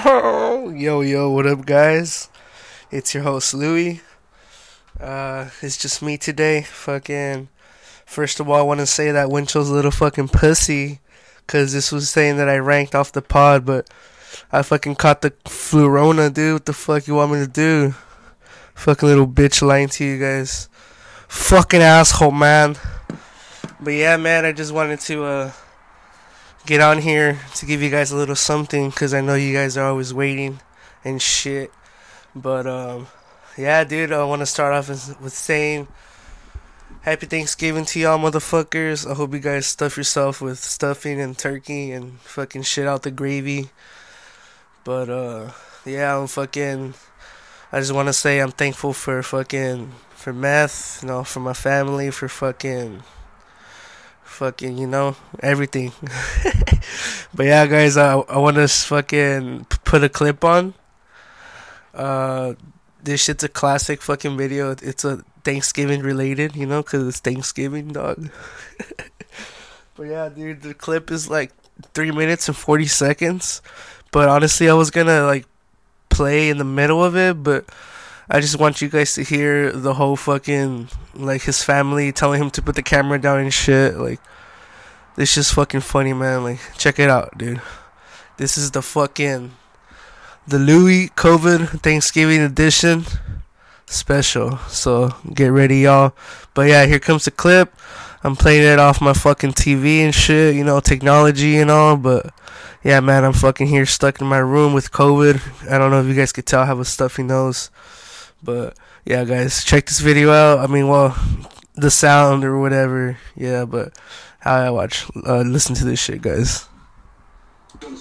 yo, yo, what up, guys? It's your host, Louie. Uh, it's just me today. Fucking. First of all, I want to say that Winchell's a little fucking pussy. Because this was saying that I ranked off the pod, but I fucking caught the flurona, dude. What the fuck you want me to do? Fucking little bitch lying to you guys. Fucking asshole, man. But yeah, man, I just wanted to, uh, get on here to give you guys a little something because I know you guys are always waiting and shit. But um, yeah, dude, I want to start off with saying Happy Thanksgiving to y'all, motherfuckers. I hope you guys stuff yourself with stuffing and turkey and fucking shit out the gravy. But uh, yeah, I'm fucking. I just want to say I'm thankful for fucking for meth, you know, for my family, for fucking fucking, you know, everything. but yeah, guys, I I want to fucking put a clip on. Uh, this shit's a classic fucking video. It's a Thanksgiving related, you know, cause it's Thanksgiving, dog. but yeah, dude, the clip is like three minutes and forty seconds. But honestly, I was gonna like play in the middle of it, but I just want you guys to hear the whole fucking like his family telling him to put the camera down and shit. Like, this just fucking funny, man. Like, check it out, dude. This is the fucking the Louie COVID Thanksgiving edition special. So get ready, y'all. But yeah, here comes the clip. I'm playing it off my fucking TV and shit, you know, technology and all. But yeah, man, I'm fucking here stuck in my room with COVID. I don't know if you guys could tell I have a stuffy nose. But yeah, guys, check this video out. I mean, well, the sound or whatever. Yeah, but how I watch, uh, listen to this shit, guys. I'm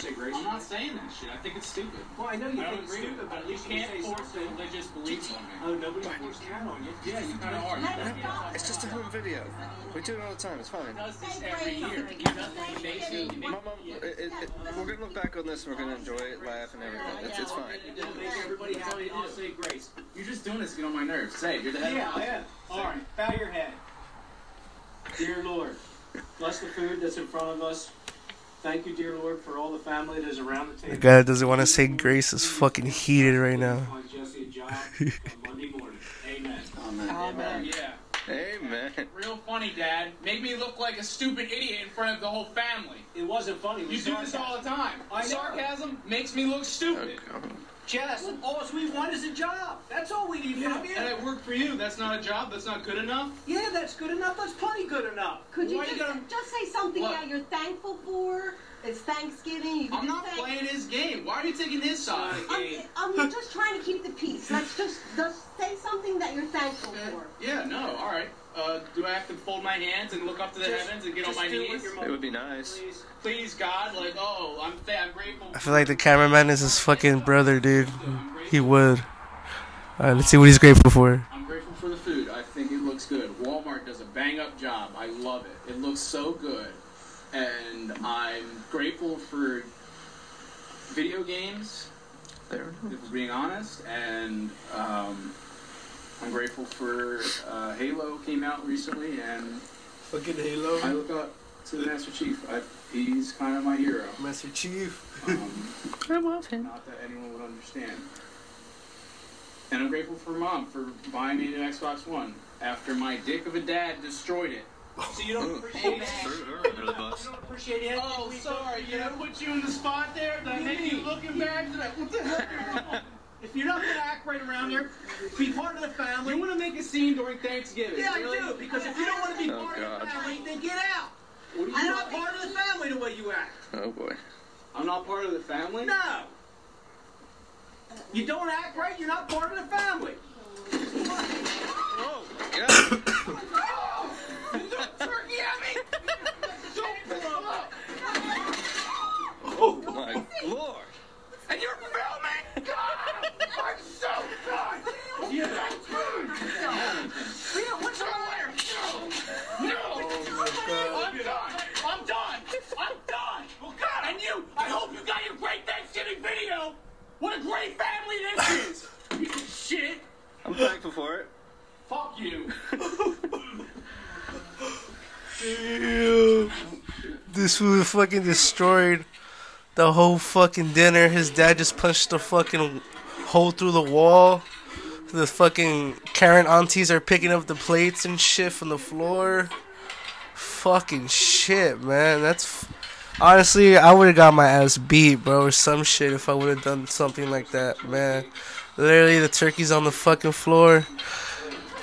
not saying that shit. I think it's stupid. Well, I know you I think it's stupid, but at least you can't say force something. religious beliefs on me. Oh, nobody forced that on you. Yeah, you kind of are. It's just a home video. We do it all the time. It's fine. Gonna look back on this we're gonna enjoy it, laugh, and everything. It's, it's fine. Make everybody happy. you do. Say grace. You're just doing this to get on my nerves. Say it. You're the head Yeah, of the yeah. All right, bow your head. Dear Lord, bless the food that's in front of us. Thank you, dear Lord, for all the family that is around the table. The guy that doesn't want to say grace is fucking heated right now. Find Jesse a job on Monday morning. Amen. Amen. Amen. Yeah. Amen. Real funny, Dad. Make me look like a stupid idiot in front of the whole family. It wasn't funny. It You was do this all the time. I know. Sarcasm makes me look Oh, stupid. God. Jess, all we want is a job. That's all we need Yeah, from you. and it worked for you. That's not a job. That's not good enough. Yeah, that's good enough. That's plenty good enough. Could you Why just, you gotta- just say something What? that you're thankful for? It's Thanksgiving. You I'm not thank- playing his game. Why are you taking his side? I'm, I'm just trying to keep the peace. Let's just, just say something that you're thankful for. Yeah, no, all right. Uh, do I have to fold my hands and look up to the Just- heavens and get on my knees? your It would be nice. Please. Please, God, like, oh, I'm th- I'm grateful. I feel like the cameraman is his fucking brother, dude. He would. Alright, let's see what he's grateful for. I'm grateful for the food. I think it looks good. Walmart does a bang up job. I love it. It looks so good. And I'm grateful for video games, There. if we're being honest. And um, I'm grateful for uh, Halo came out recently, and Fucking I Halo. I look up to the Master Chief. I, he's kind of my hero. Master Chief. Um, I love him. Not that anyone would understand. And I'm grateful for mom for buying me an Xbox One after my dick of a dad destroyed it. So you don't appreciate that? You don't appreciate it? Oh, sorry, did I put you in the spot there? Did I make you look embarrassed? Did I, what the hell? are you doing? If you're not gonna act right around here, be part of the family. You want to make a scene during Thanksgiving? Yeah, I do. Because if you don't want to be Oh, part God. of the family, then get out. What do you You're not part of the family the way you act. Oh boy. I'm not part of the family? No. You don't act right. You're not part of the family. Oh my God. Turkey at me? Don't blow up. Oh my lord. And you're filming? God, I'm so done. Yeah. What's wrong with No. I'm done. I'm done. I'm done. Well, God, and you. I hope you got your great Thanksgiving video. What a great family this is. Piece of shit. I'm thankful for it. Fuck you. Damn. This fool fucking destroyed the whole fucking dinner. His dad just punched the fucking hole through the wall. The fucking Karen aunties are picking up the plates and shit from the floor. Fucking shit, man. That's honestly, I would have got my ass beat, bro, or some shit if I would have done something like that, man. Literally, the turkey's on the fucking floor.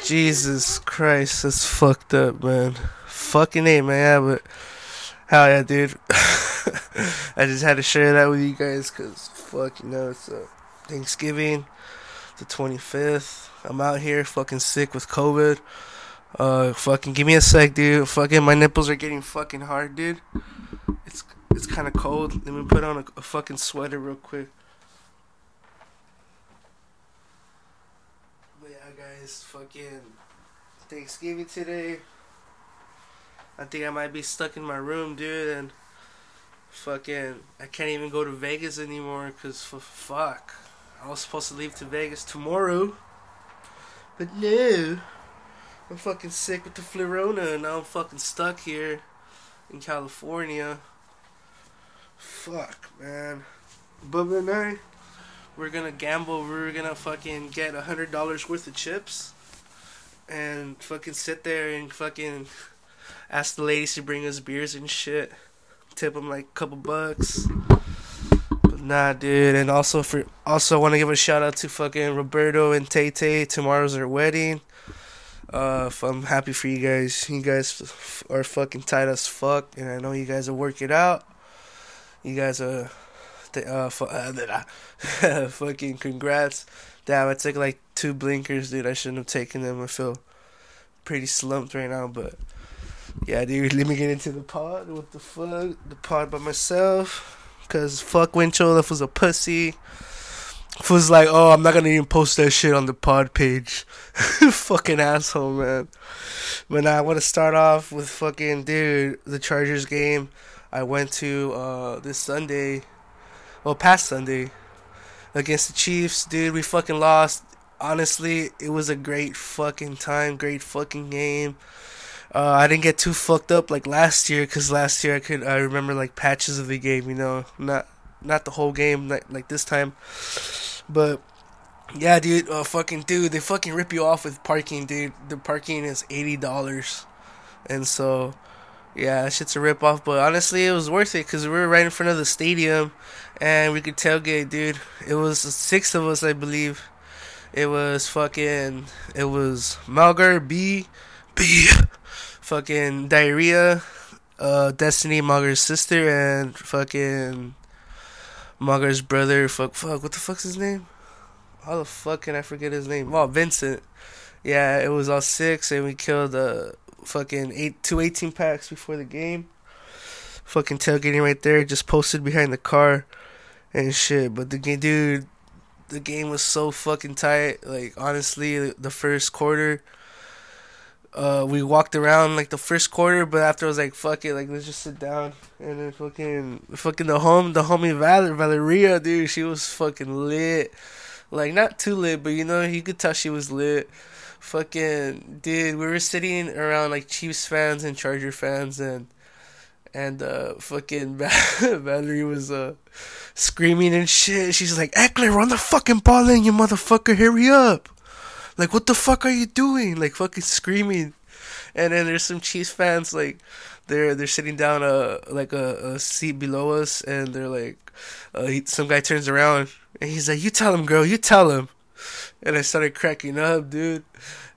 Jesus Christ, that's fucked up, man. Fucking A, man. Yeah, but hell yeah, dude. I just had to share that with you guys because fuck, you know, it's uh, Thanksgiving, the 25th. I'm out here fucking sick with COVID. Uh, fucking give me a sec, dude. Fucking my nipples are getting fucking hard, dude. It's it's kind of cold. Let me put on a, a fucking sweater real quick. But yeah, guys, fucking Thanksgiving today. I think I might be stuck in my room, dude, and fucking I can't even go to Vegas anymore because fuck. I was supposed to leave to Vegas tomorrow, but no. I'm fucking sick with the flurona, and now I'm fucking stuck here in California. Fuck, man. Bubba and I, we're gonna gamble. We're gonna fucking get a hundred dollars worth of chips, and fucking sit there and fucking ask the ladies to bring us beers and shit. Tip them like a couple bucks. But nah, dude. And also for also want to give a shout out to fucking Roberto and Tay Tay. Tomorrow's their wedding. Uh, I'm happy for you guys. You guys are fucking tight as fuck, and I know you guys will work it out. You guys are, uh, fu- uh, fucking congrats. Damn, I took like two blinkers, dude. I shouldn't have taken them. I feel pretty slumped right now, but yeah, dude. Let me get into the pod. What the fuck? The pod by myself. Cause fuck Winchell, that was a pussy. Was like, oh, I'm not gonna even post that shit on the pod page. fucking asshole, man. But now I want to start off with fucking dude, the Chargers game. I went to uh this Sunday, well, past Sunday, against the Chiefs, dude. We fucking lost. Honestly, it was a great fucking time, great fucking game. Uh, I didn't get too fucked up like last year, cause last year I could I remember like patches of the game, you know, not not the whole game like like this time. But yeah, dude, uh, fucking dude, they fucking rip you off with parking, dude. The parking is eighty dollars, and so yeah, shit's a rip off. But honestly, it was worth it because we were right in front of the stadium, and we could tailgate, dude. It was six of us, I believe. It was fucking. It was Malgar B, B, fucking diarrhea, uh, Destiny Malgar's sister, and fucking Malgar's brother. Fuck, fuck, what the fuck's his name? How the fuck can I forget his name? Oh, Vincent. Yeah, it was all six, and we killed uh fucking eight two eighteen packs before the game. Fucking tailgating right there, just posted behind the car and shit. But the game, dude, the game was so fucking tight. Like honestly, the first quarter, uh, we walked around like the first quarter, but after I was like, fuck it, like let's just sit down. And then fucking, fucking the home, the homie Val- Valeria, dude, she was fucking lit. Like not too lit, but you know you could tell she was lit. Fucking dude, we were sitting around like Chiefs fans and Charger fans, and and uh, fucking Valerie was uh screaming and shit. She's like, Ekeler, run the fucking ball in, you motherfucker, hurry up! Like, what the fuck are you doing? Like, fucking screaming. And then there's some Chiefs fans like they're they're sitting down uh like a, a seat below us, and they're like, uh, he, some guy turns around and he's like, "You tell him, girl, you tell him." And I started cracking up, dude.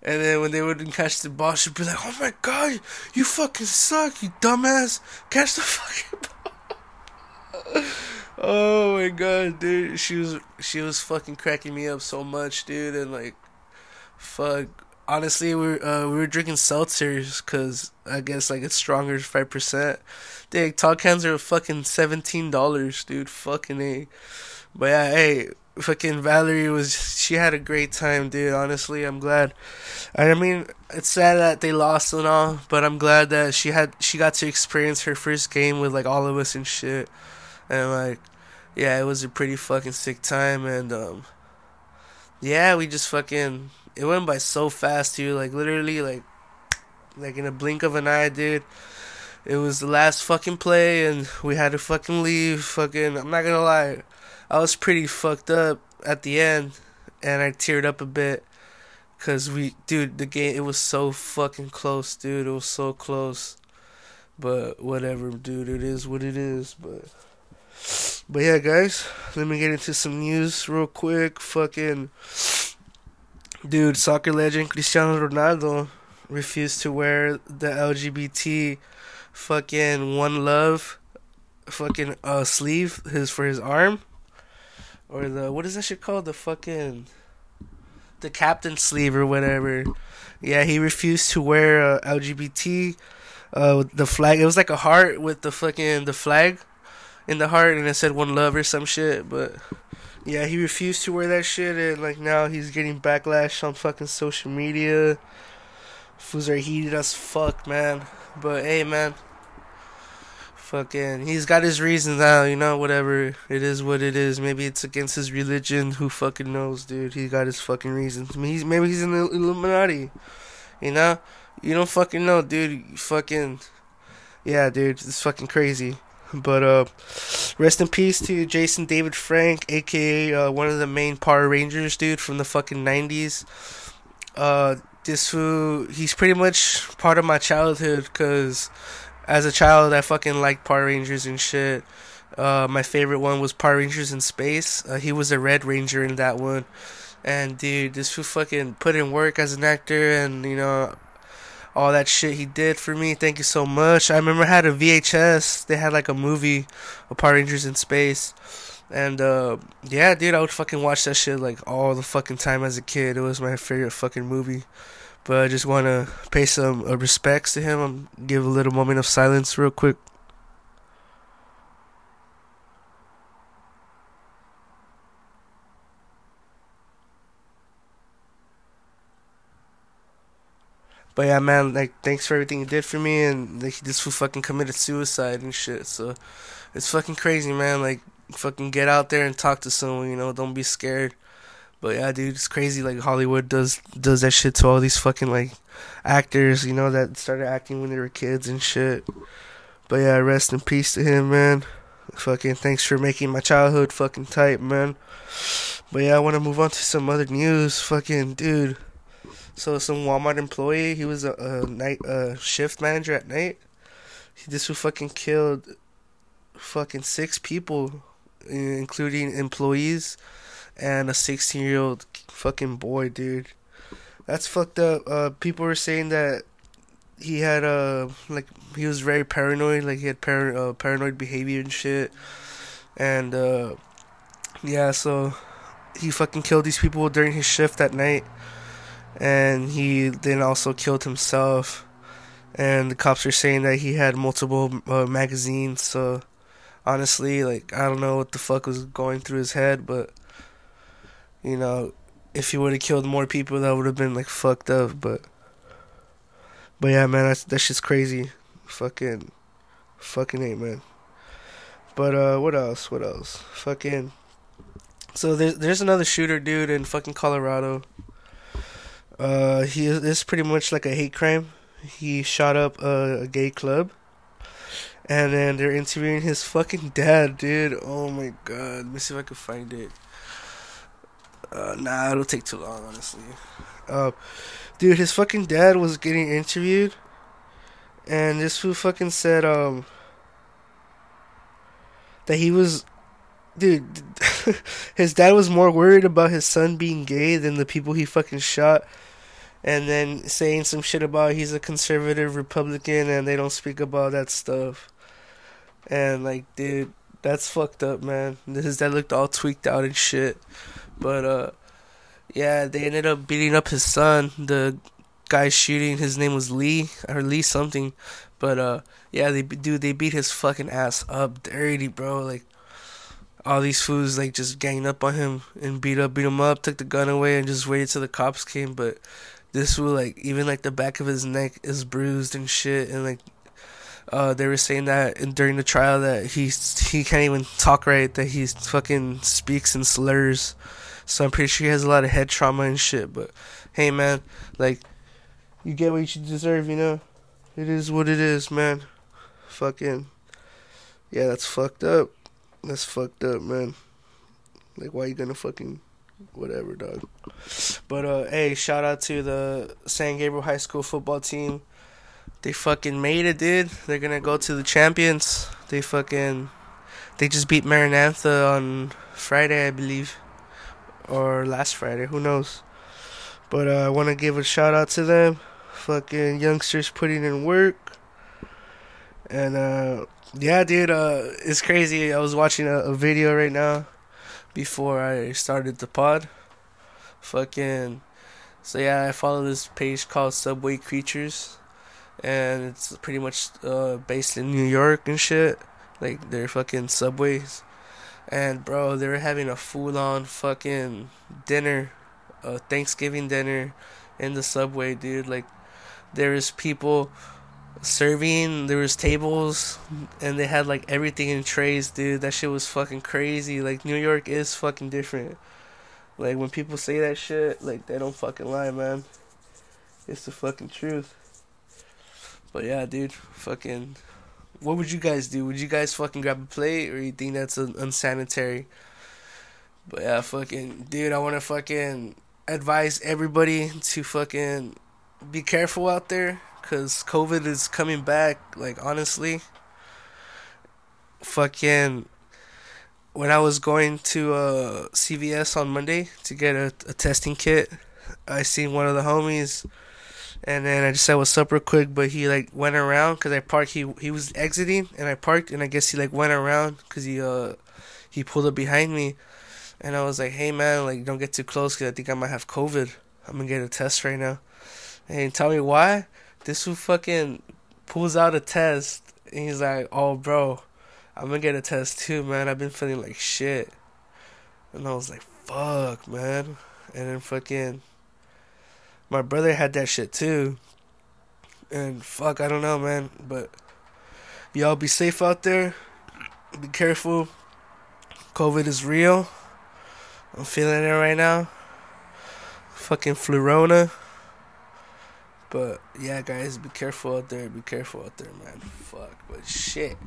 And then when they wouldn't catch the ball, she'd be like, "Oh my god, you fucking suck, you dumbass! Catch the fucking ball!" oh my god, dude, she was she was fucking cracking me up so much, dude, and like, fuck. Honestly, we were uh, we were drinking seltzers because I guess like it's stronger, five percent. Dude, tall cans are fucking seventeen dollars, dude. Fucking a. But yeah, hey, fucking Valerie was she had a great time, dude. Honestly, I'm glad. I mean, it's sad that they lost and all, but I'm glad that she had she got to experience her first game with like all of us and shit. And like, yeah, it was a pretty fucking sick time, and um, yeah, we just fucking it went by so fast, too. Like literally, like like in a blink of an eye, dude. it was the last fucking play, and we had to fucking leave. Fucking, I'm not gonna lie, I was pretty fucked up at the end, and I teared up a bit. Cause we, dude, the game it was so fucking close, dude. It was so close. But whatever, dude. It is what it is. But, but yeah, guys. Let me get into some news real quick. Fucking, dude. Soccer legend Cristiano Ronaldo refused to wear the LGBT fucking one love fucking uh sleeve his for his arm or the what is that shit called the fucking the captain sleeve or whatever. Yeah, he refused to wear uh, LGBT uh the flag. It was like a heart with the fucking the flag in the heart and it said one love or some shit, but yeah, he refused to wear that shit and like now he's getting backlash on fucking social media. Fools are heated as fuck, man. But hey, man. Fucking, he's got his reasons now, you know, whatever. It is what it is. Maybe it's against his religion. Who fucking knows, dude? He got his fucking reasons. Mean, he's, maybe he's in the Illuminati. You know? You don't fucking know, dude. You fucking. Yeah, dude. It's fucking crazy. But, uh, rest in peace to Jason David Frank, aka uh, one of the main Power Rangers, dude, from the fucking 90s. Uh, this fool, he's pretty much part of my childhood because as a child, I fucking liked Power Rangers and shit. Uh, my favorite one was Power Rangers in Space. Uh, he was a Red Ranger in that one. And dude, this fool fucking put in work as an actor and, you know, all that shit he did for me. Thank you so much. I remember I had a VHS. They had like a movie of Power Rangers in Space. And uh, yeah, dude, I would fucking watch that shit like all the fucking time as a kid. It was my favorite fucking movie. But I just want to pay some uh, respects to him. Um, give a little moment of silence, real quick. But yeah, man, like, thanks for everything you did for me, and like, this fool fucking committed suicide and shit. So, it's fucking crazy, man. Like, fucking get out there and talk to someone, you know. Don't be scared. But yeah, dude, it's crazy. Like Hollywood does does that shit to all these fucking like actors, you know, that started acting when they were kids and shit. But yeah, rest in peace to him, man. Fucking thanks for making my childhood fucking tight, man. But yeah, I want to move on to some other news. Fucking dude. So some Walmart employee, he was a, a night uh, shift manager at night. He just fucking killed fucking six people, including employees and a 16 year old fucking boy, dude. That's fucked up. Uh, people were saying that he had uh like he was very paranoid, like he had par- uh, paranoid behavior and shit, and uh, yeah, so he fucking killed these people during his shift at night, and he then also killed himself. And the cops are saying that he had multiple uh, magazines. So honestly, like I don't know what the fuck was going through his head, but you know, if he would have killed more people, that would have been like fucked up. But, but yeah, man, that's that's just crazy. Fucking, fucking ain't man. But uh, what else? What else? Fucking. So there's there's another shooter dude in fucking Colorado. Uh, he is pretty much like a hate crime. He shot up a, a gay club. And then they're interviewing his fucking dad, dude. Oh my god. Let me see if I can find it. Uh, nah, it'll take too long, honestly. Uh, dude, his fucking dad was getting interviewed, and this fool fucking said um that he was, dude, his dad was more worried about his son being gay than the people he fucking shot, and then saying some shit about he's a conservative Republican and they don't speak about that stuff, and like, dude, that's fucked up, man. His dad looked all tweaked out and shit. But uh, yeah, they ended up beating up his son. The guy shooting, his name was Lee or Lee something. But uh, yeah, they dude, they beat his fucking ass up, dirty, bro. Like all these fools like just ganged up on him and beat up, beat him up, took the gun away, and just waited till the cops came. But this fool, like even like the back of his neck is bruised and shit, and like uh, they were saying that in, during the trial that he he can't even talk right, that he fucking speaks in slurs. So I'm pretty sure he has a lot of head trauma and shit. But hey, man, like you get what you deserve, you know. It is what it is, man. fucking yeah, that's fucked up. That's fucked up, man. Like, why you gonna fucking whatever, dog? But uh, hey, shout out to the San Gabriel High School football team. They fucking made it, dude. They're gonna go to the champions. They fucking they just beat Maranatha on Friday, I believe, or last Friday. Who knows? But uh, I want to give a shout out to them. Fucking youngsters putting in work. And uh, yeah, dude, uh, it's crazy. I was watching a, a video right now before I started the pod. Fucking. So yeah, I follow this page called Subway Creatures, and it's pretty much uh, based in New York and shit. Like they're fucking subways, and bro, they were having a full-on fucking dinner, a Thanksgiving dinner, in the subway, dude. Like there is people serving there was tables and they had like everything in trays dude. That shit was fucking crazy. Like new york is fucking different. Like when people say that shit like they don't fucking lie man. It's the fucking truth. But yeah dude fucking what would you guys do? Would you guys fucking grab a plate or you think that's un- unsanitary? But yeah fucking dude i want to fucking advise everybody to fucking be careful out there because COVID is coming back. Like, honestly, fucking. When I was going to uh, CVS on Monday to get a, a testing kit, I seen one of the homies, and then I just said what's up real quick. But he like went around because I parked. He he was exiting, and I parked, and I guess he like went around because he uh he pulled up behind me, and I was like, hey man, like don't get too close because I think I might have COVID. I'm gonna get a test right now. And tell me why? This who fucking pulls out a test and he's like, "Oh, bro, I'm gonna get a test too, man. I've been feeling like shit." And I was like, "Fuck, man." And then fucking my brother had that shit too. And fuck, I don't know, man, but y'all be safe out there. Be careful. COVID is real. I'm feeling it right now. Fucking Flurona. But yeah, guys, be careful out there. Be careful out there, man. Fuck, but shit,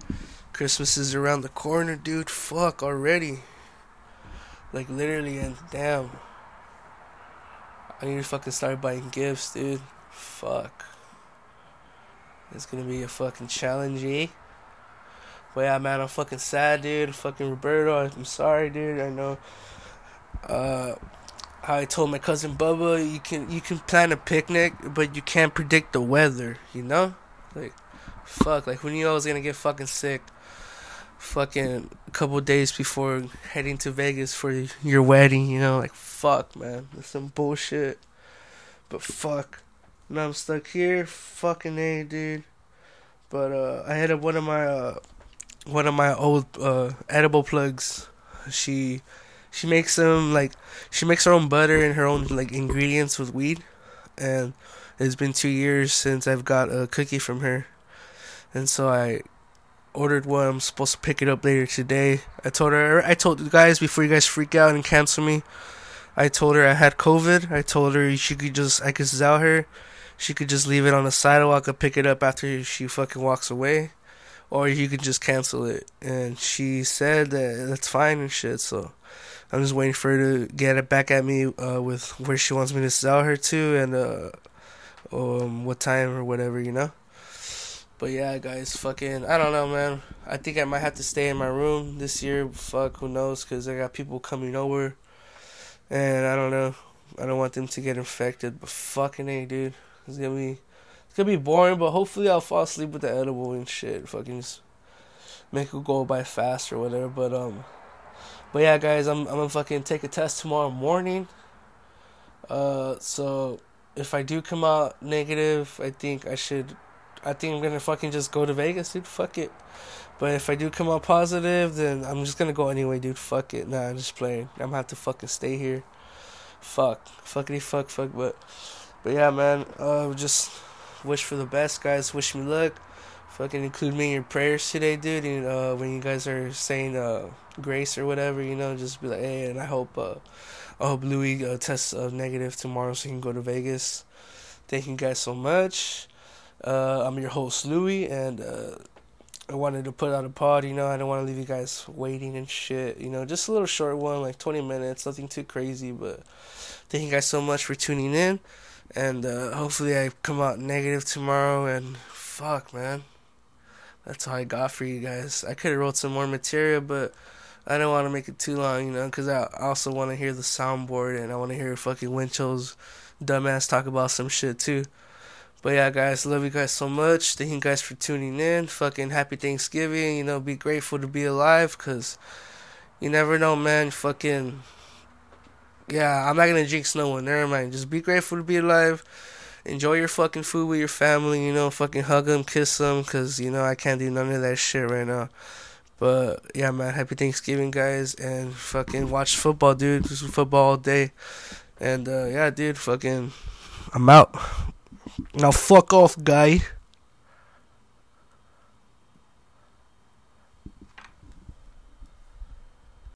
Christmas is around the corner, dude. Fuck already. Like literally, and damn, I need to fucking start buying gifts, dude. Fuck, it's gonna be a fucking challenge, eh? But yeah, man, I'm fucking sad, dude. Fucking Roberto, I'm sorry, dude. I know. Uh I told my cousin Bubba, you can you can plan a picnic, but you can't predict the weather. You know, like fuck, like who knew I was gonna get fucking sick? Fucking a couple days before heading to Vegas for your wedding. You know, like fuck, man, that's some bullshit. But fuck, now I'm stuck here. Fucking a, dude. But uh, I had one of my uh, one of my old uh, edible plugs. She she makes them like she makes her own butter and her own like ingredients with weed. And it's been two years since i've got a cookie from her. And so i ordered one. I'm supposed to pick it up later today. I told her i told you guys before you guys freak out and cancel me i told her i had covid. I told her she could just i could sell her. She could just leave it on the sidewalk and pick it up after she fucking walks away. Or you could just cancel it. And she said that that's fine and shit so I'm just waiting for her to get it back at me uh, with where she wants me to sell her to and uh, um, what time or whatever, you know. But yeah, guys, fucking, I don't know, man. I think I might have to stay in my room this year. Fuck, who knows? Cause I got people coming over, and I don't know. I don't want them to get infected. But fucking a, dude, it's gonna be, it's gonna be boring. But hopefully, I'll fall asleep with the edible and shit. Fucking just make it go by fast or whatever. But um. But yeah, guys, I'm I'm gonna fucking take a test tomorrow morning. Uh, so if I do come out negative, I think I should. I think I'm gonna fucking just go to Vegas, dude. Fuck it. But if I do come out positive, then I'm just gonna go anyway, dude. Fuck it. Nah, I'm just playing. I'm gonna have to fucking stay here. Fuck. Fuckity fuck fuck. But, but yeah, man. Uh, just wish for the best, guys. Wish me luck. Fucking include me in your prayers today, dude. And uh, when you guys are saying uh grace or whatever, you know, just be like, hey, and I hope, uh, I hope Louie uh, tests uh, negative tomorrow so he can go to Vegas. Thank you guys so much. Uh, I'm your host Louie, and uh, I wanted to put out a pod, you know, I don't want to leave you guys waiting and shit, you know, just a little short one, like 20 minutes, nothing too crazy, but thank you guys so much for tuning in, and uh, hopefully I come out negative tomorrow, and fuck, man, that's all I got for you guys. I could have wrote some more material, but I don't want to make it too long, you know, because I also want to hear the soundboard, and I want to hear fucking Winchell's dumbass talk about some shit, too. But yeah, guys, love you guys so much. Thank you guys for tuning in. Fucking happy Thanksgiving. You know, be grateful to be alive because you never know, man. Fucking. Yeah, I'm not gonna jinx no one. Never mind. Just be grateful to be alive. Enjoy your fucking food with your family. You know, fucking hug them, kiss them, because, you know, I can't do none of that shit right now. But yeah, man, happy Thanksgiving, guys. And fucking watch football, dude. Football all day. And uh, yeah, dude, fucking. I'm out. Now fuck off, guy.